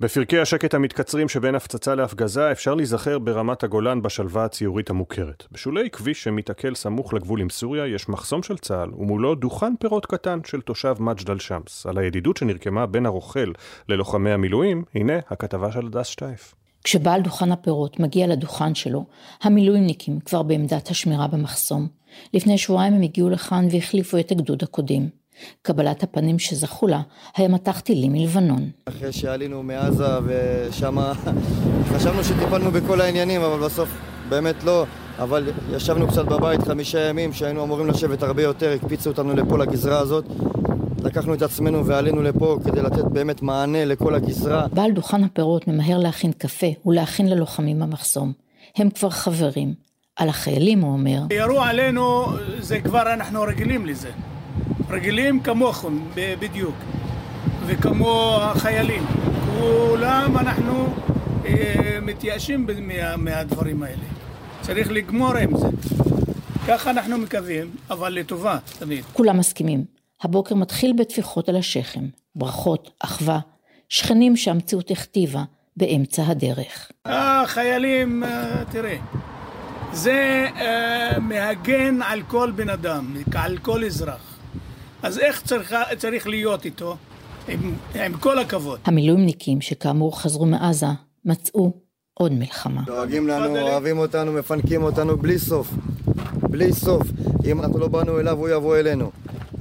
בפרקי השקט המתקצרים שבין הפצצה להפגזה אפשר להיזכר ברמת הגולן בשלווה הציורית המוכרת. בשולי כביש שמתעכל סמוך לגבול עם סוריה יש מחסום של צה"ל ומולו דוכן פירות קטן של תושב מג'דל שמס. על הידידות שנרקמה בין הרוכל ללוחמי המילואים, הנה הכתבה של הדס שטייף. כשבעל דוכן הפירות מגיע לדוכן שלו, המילואימניקים כבר בעמדת השמירה במחסום. לפני שבועיים הם הגיעו לכאן והחליפו את הגדוד הקודם. קבלת הפנים שזכו לה היה מטח טילים מלבנון. אחרי שעלינו מעזה ושם חשבנו שטיפלנו בכל העניינים, אבל בסוף באמת לא. אבל ישבנו קצת בבית חמישה ימים שהיינו אמורים לשבת הרבה יותר, הקפיצו אותנו לפה לגזרה הזאת. לקחנו את עצמנו ועלינו לפה כדי לתת באמת מענה לכל הגזרה. בעל דוכן הפירות ממהר להכין קפה ולהכין ללוחמים במחסום. הם כבר חברים. על החיילים הוא אומר. ירו עלינו, זה כבר אנחנו רגילים לזה. רגילים כמוכם בדיוק, וכמו החיילים. כולם אנחנו אה, מתייאשים מה, מהדברים האלה. צריך לגמור עם זה. ככה אנחנו מקווים, אבל לטובה תמיד. כולם מסכימים. הבוקר מתחיל בטפיחות על השכם, ברכות, אחווה, שכנים שהמציאות הכתיבה באמצע הדרך. החיילים, אה, תראה, זה uh, מהגן על כל בן אדם, על כל אזרח. אז איך צריך, צריך להיות איתו? עם, עם כל הכבוד. המילואימניקים שכאמור חזרו מעזה מצאו עוד מלחמה. דואגים לנו, אוהבים אותנו, מפנקים אותנו בלי סוף. בלי סוף. אם אנחנו לא באנו אליו, הוא יבוא אלינו.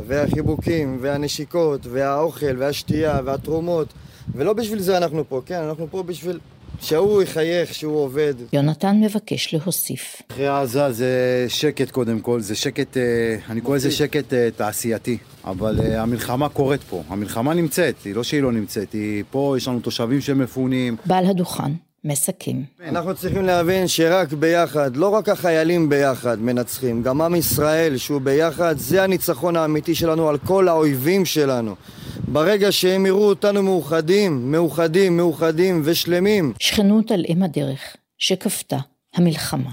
והחיבוקים, והנשיקות, והאוכל, והשתייה, והתרומות. ולא בשביל זה אנחנו פה, כן? אנחנו פה בשביל שהוא יחייך, שהוא עובד. יונתן מבקש להוסיף. אחרי עזה זה שקט קודם כל, זה שקט, אה, אני קורא לזה שקט אה, תעשייתי. אבל uh, המלחמה קורית פה, המלחמה נמצאת, היא לא שהיא לא נמצאת, היא פה, יש לנו תושבים שמפונים. בעל הדוכן מסכם. אנחנו צריכים להבין שרק ביחד, לא רק החיילים ביחד מנצחים, גם עם ישראל שהוא ביחד, זה הניצחון האמיתי שלנו על כל האויבים שלנו. ברגע שהם יראו אותנו מאוחדים, מאוחדים, מאוחדים ושלמים. שכנות על אם הדרך שכפתה המלחמה.